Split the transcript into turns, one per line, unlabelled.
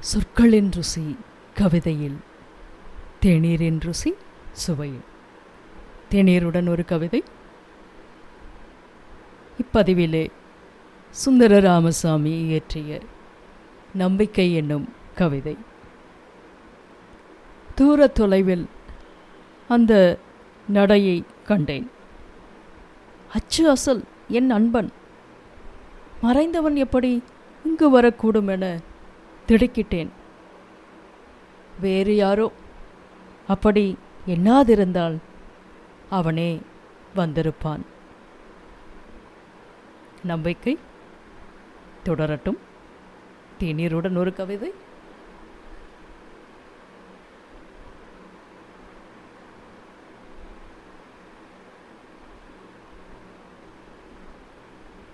சொற்களின் ருசி கவிதையில். தேநீரின் ருசி சுவையில். தேநீருடன் ஒரு கவிதை. இப்பதிவிலே சுந்தர ராமசாமி இயற்றிய நம்பிக்கை என்னும் கவிதை. தூர தொலைவில் அந்த நடையை கண்டேன். அச்சு அசல் என் அன்பன் மறைந்தவன் எப்படி இங்கு வரக்கூடும் என திடுக்கிட்டேன். வேறு யாரோ? அப்படி எண்ணாதிருந்தால் அவனே வந்திருப்பான். நம்பிக்கை? தொடரட்டும். தேநீருடன் ஒரு கவிதை?